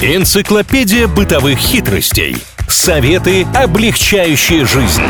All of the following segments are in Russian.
Энциклопедия бытовых хитростей. Советы, облегчающие жизнь.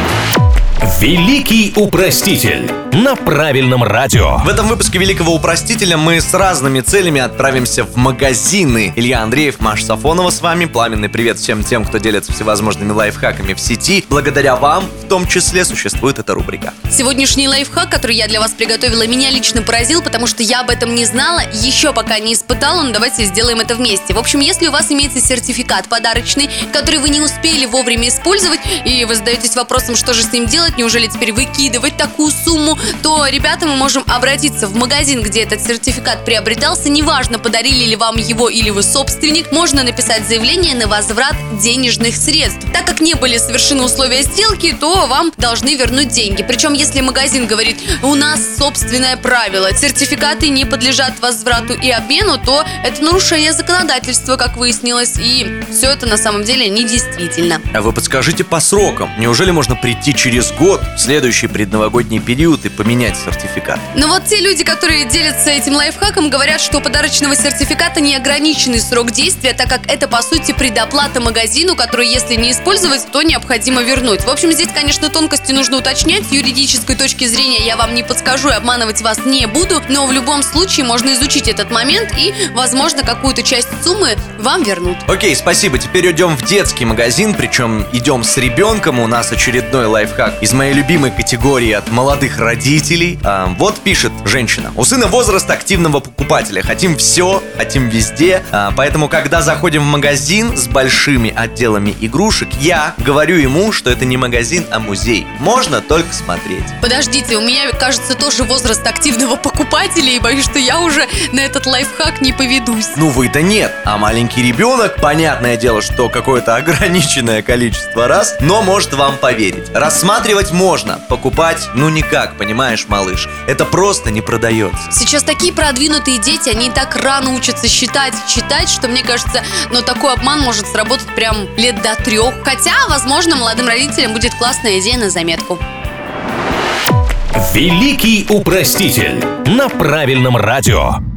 Великий упроститель на правильном радио. В этом выпуске Великого Упростителя мы с разными целями отправимся в магазины. Илья Андреев, Маша Сафонова с вами. Пламенный привет всем тем, кто делится всевозможными лайфхаками в сети. Благодаря вам, в том числе, существует эта рубрика. Сегодняшний лайфхак, который я для вас приготовила, меня лично поразил, потому что я об этом не знала, еще пока не испытала, но давайте сделаем это вместе. В общем, если у вас имеется сертификат подарочный, который вы не успели вовремя использовать, и вы задаетесь вопросом, что же с ним делать, неужели теперь выкидывать такую сумму, то, ребята, мы можем обратиться в магазин, где этот сертификат приобретался. Неважно, подарили ли вам его или вы собственник, можно написать заявление на возврат денежных средств. Так как не были совершены условия сделки, то вам должны вернуть деньги. Причем, если магазин говорит, у нас собственное правило, сертификаты не подлежат возврату и обмену, то это нарушение законодательства, как выяснилось, и все это на самом деле недействительно. А вы подскажите по срокам. Неужели можно прийти через год, в следующий предновогодний период и поменять сертификат? Но вот те люди, которые делятся этим лайфхаком, говорят, что у подарочного сертификата неограниченный срок действия, так как это, по сути, предоплата магазину, который, если не использовать, то необходимо вернуть. В общем, здесь, конечно, тонкости нужно уточнять. С юридической точки зрения я вам не подскажу и обманывать вас не буду, но в любом случае можно изучить этот момент и, возможно, какую-то часть суммы вам вернут. Окей, спасибо. Теперь идем в детский магазин, причем идем с ребенком. У нас очередной лайфхак из моей любимой категории от молодых родителей. А, вот пишет женщина. У сына возраст активного покупателя. Хотим все, хотим везде. А, поэтому, когда заходим в магазин с большими отделами игрушек, я говорю ему, что это не магазин, а музей. Можно только смотреть. Подождите, у меня, кажется, тоже возраст активного покупателя, и боюсь, что я уже на этот лайфхак не поведусь. Ну вы-то нет, а маленький ребенок, понятное дело, что какое-то ограниченное количество раз, но может вам поверить. Рассматривать можно, покупать ну никак, понимаешь, малыш. Это просто не продается. Сейчас такие продвинутые дети, они так рано учатся считать, читать, что мне кажется, но такой обман может сработать прям лет до трех. Хотя, возможно, молодым родителям будет классная идея на заметку. Великий упроститель на правильном радио.